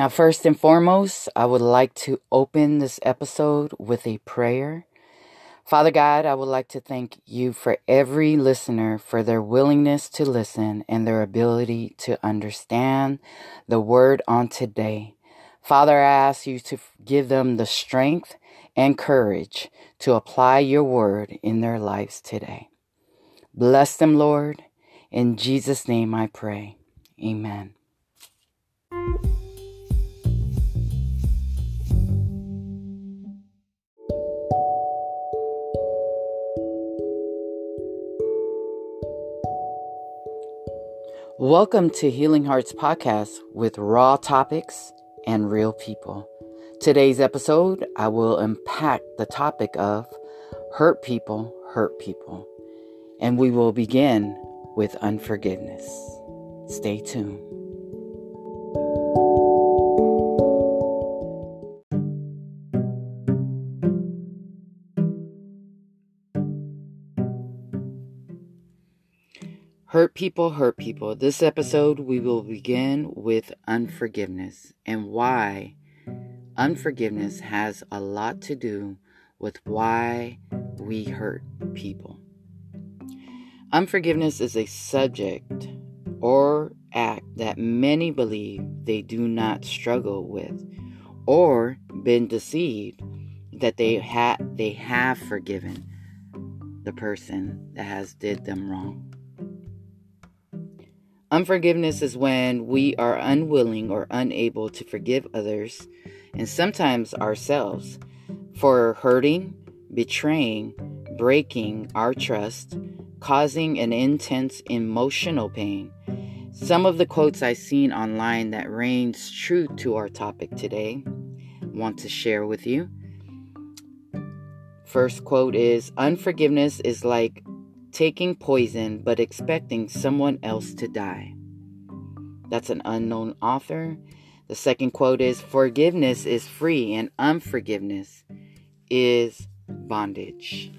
Now, first and foremost, I would like to open this episode with a prayer. Father God, I would like to thank you for every listener for their willingness to listen and their ability to understand the word on today. Father, I ask you to give them the strength and courage to apply your word in their lives today. Bless them, Lord. In Jesus' name I pray. Amen. Welcome to Healing Hearts Podcast with raw topics and real people. Today's episode, I will unpack the topic of hurt people, hurt people. And we will begin with unforgiveness. Stay tuned. Hurt people, hurt people. This episode, we will begin with unforgiveness and why unforgiveness has a lot to do with why we hurt people. Unforgiveness is a subject or act that many believe they do not struggle with or been deceived that they they have forgiven the person that has did them wrong. Unforgiveness is when we are unwilling or unable to forgive others and sometimes ourselves for hurting, betraying, breaking our trust, causing an intense emotional pain. Some of the quotes I've seen online that reigns true to our topic today want to share with you. First quote is Unforgiveness is like taking poison but expecting someone else to die. That's an unknown author. The second quote is Forgiveness is free and unforgiveness is bondage.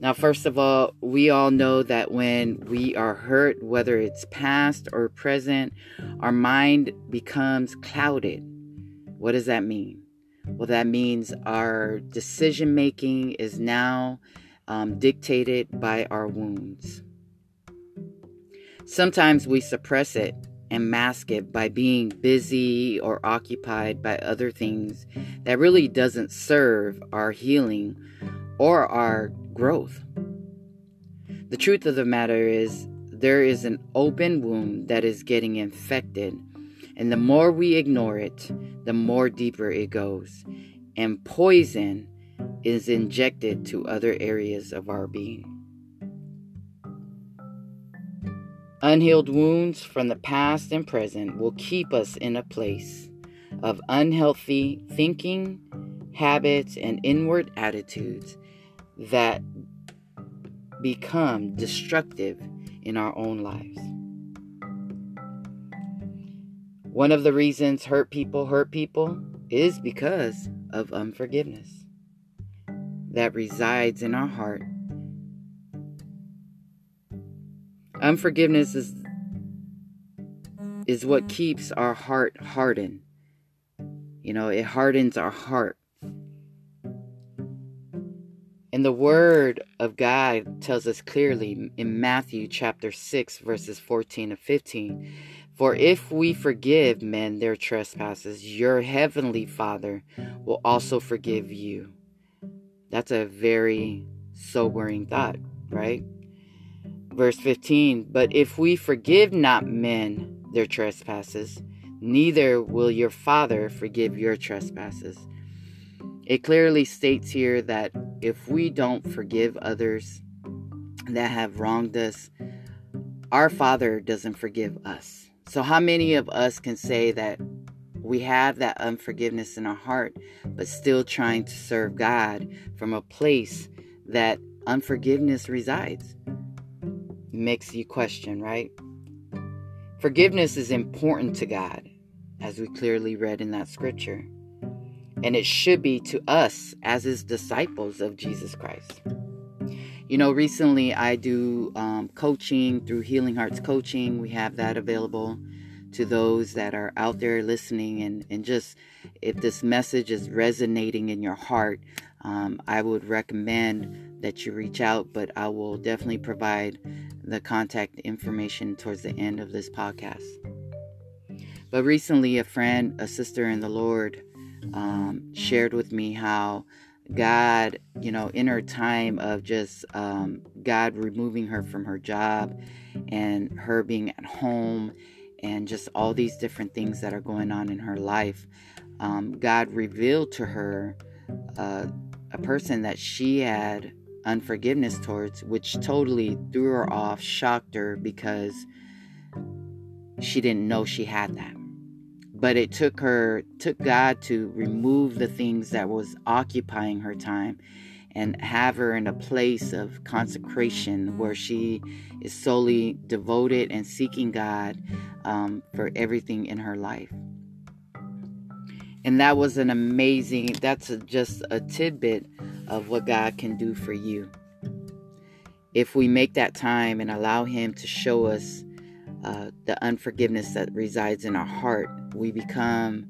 Now, first of all, we all know that when we are hurt, whether it's past or present, our mind becomes clouded. What does that mean? Well, that means our decision making is now um, dictated by our wounds. Sometimes we suppress it and mask it by being busy or occupied by other things that really doesn't serve our healing or our growth. The truth of the matter is there is an open wound that is getting infected and the more we ignore it, the more deeper it goes and poison is injected to other areas of our being. Unhealed wounds from the past and present will keep us in a place of unhealthy thinking, habits, and inward attitudes that become destructive in our own lives. One of the reasons hurt people hurt people is because of unforgiveness that resides in our heart. Unforgiveness is, is what keeps our heart hardened. You know, it hardens our heart. And the word of God tells us clearly in Matthew chapter 6, verses 14 to 15 For if we forgive men their trespasses, your heavenly Father will also forgive you. That's a very sobering thought, right? Verse 15 But if we forgive not men their trespasses, neither will your Father forgive your trespasses. It clearly states here that if we don't forgive others that have wronged us, our Father doesn't forgive us. So, how many of us can say that we have that unforgiveness in our heart, but still trying to serve God from a place that unforgiveness resides. Makes you question, right? Forgiveness is important to God, as we clearly read in that scripture. And it should be to us as his disciples of Jesus Christ. You know, recently I do um, coaching through Healing Hearts Coaching. We have that available to those that are out there listening and, and just if this message is resonating in your heart, um, I would recommend that you reach out, but I will definitely provide the contact information towards the end of this podcast. But recently, a friend, a sister in the Lord, um, shared with me how God, you know, in her time of just um, God removing her from her job and her being at home and just all these different things that are going on in her life, um, God revealed to her uh, a person that she had unforgiveness towards, which totally threw her off, shocked her because she didn't know she had that. But it took her took god to remove the things that was occupying her time and have her in a place of consecration where she is solely devoted and seeking god um, for everything in her life. And that was an amazing that's a, just a tidbit of what god can do for you. If we make that time and allow him to show us uh, the unforgiveness that resides in our heart, we become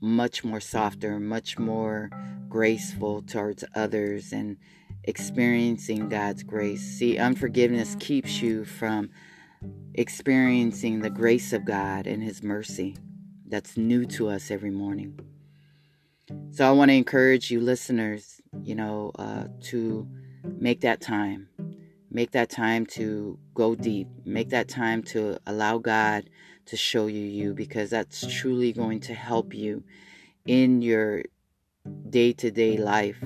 much more softer, much more graceful towards others and experiencing God's grace. See, unforgiveness keeps you from experiencing the grace of God and His mercy that's new to us every morning. So I want to encourage you, listeners, you know, uh, to make that time Make that time to go deep. Make that time to allow God to show you you because that's truly going to help you in your day to day life.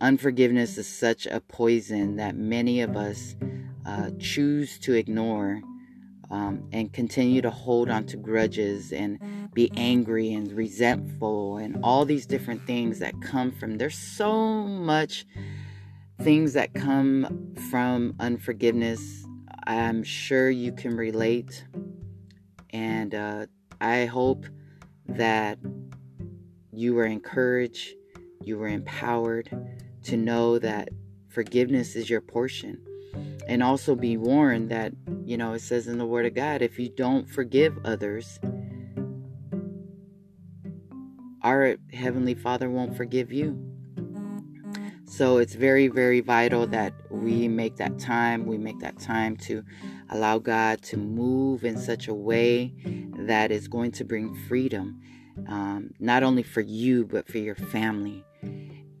Unforgiveness is such a poison that many of us uh, choose to ignore um, and continue to hold on to grudges and be angry and resentful and all these different things that come from. There's so much things that come from unforgiveness. I'm sure you can relate. And uh, I hope that you were encouraged, you were empowered to know that forgiveness is your portion. And also be warned that, you know, it says in the Word of God if you don't forgive others, our Heavenly Father won't forgive you. So it's very, very vital that we make that time. We make that time to allow God to move in such a way that is going to bring freedom, um, not only for you, but for your family.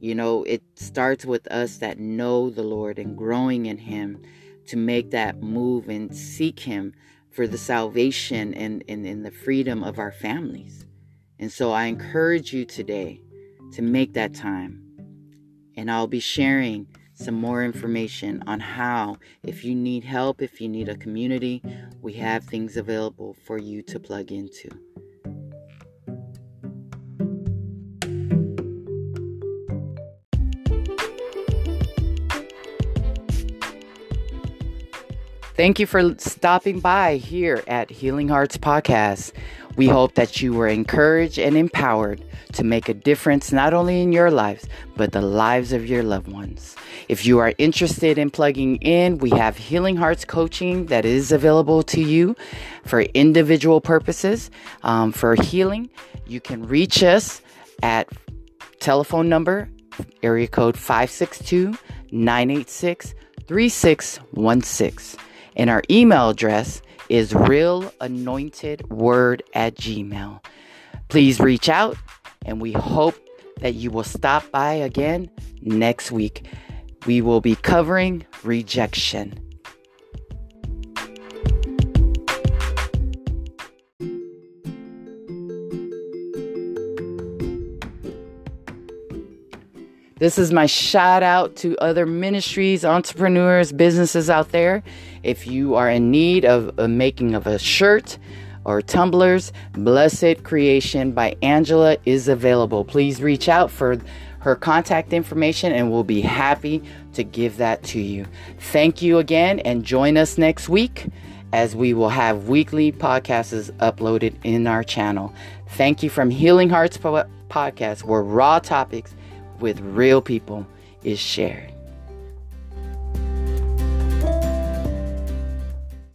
You know, it starts with us that know the Lord and growing in Him to make that move and seek Him for the salvation and, and, and the freedom of our families. And so I encourage you today to make that time and I'll be sharing some more information on how, if you need help, if you need a community, we have things available for you to plug into. Thank you for stopping by here at Healing Hearts Podcast. We hope that you were encouraged and empowered to make a difference not only in your lives, but the lives of your loved ones. If you are interested in plugging in, we have Healing Hearts coaching that is available to you for individual purposes. Um, for healing, you can reach us at telephone number area code 562 986 3616. And our email address is realanointedword at gmail. Please reach out and we hope that you will stop by again next week. We will be covering rejection. This is my shout out to other ministries, entrepreneurs, businesses out there. If you are in need of a making of a shirt or tumblers, Blessed Creation by Angela is available. Please reach out for her contact information and we'll be happy to give that to you. Thank you again and join us next week as we will have weekly podcasts uploaded in our channel. Thank you from Healing Hearts Podcast, where raw topics with real people is shared.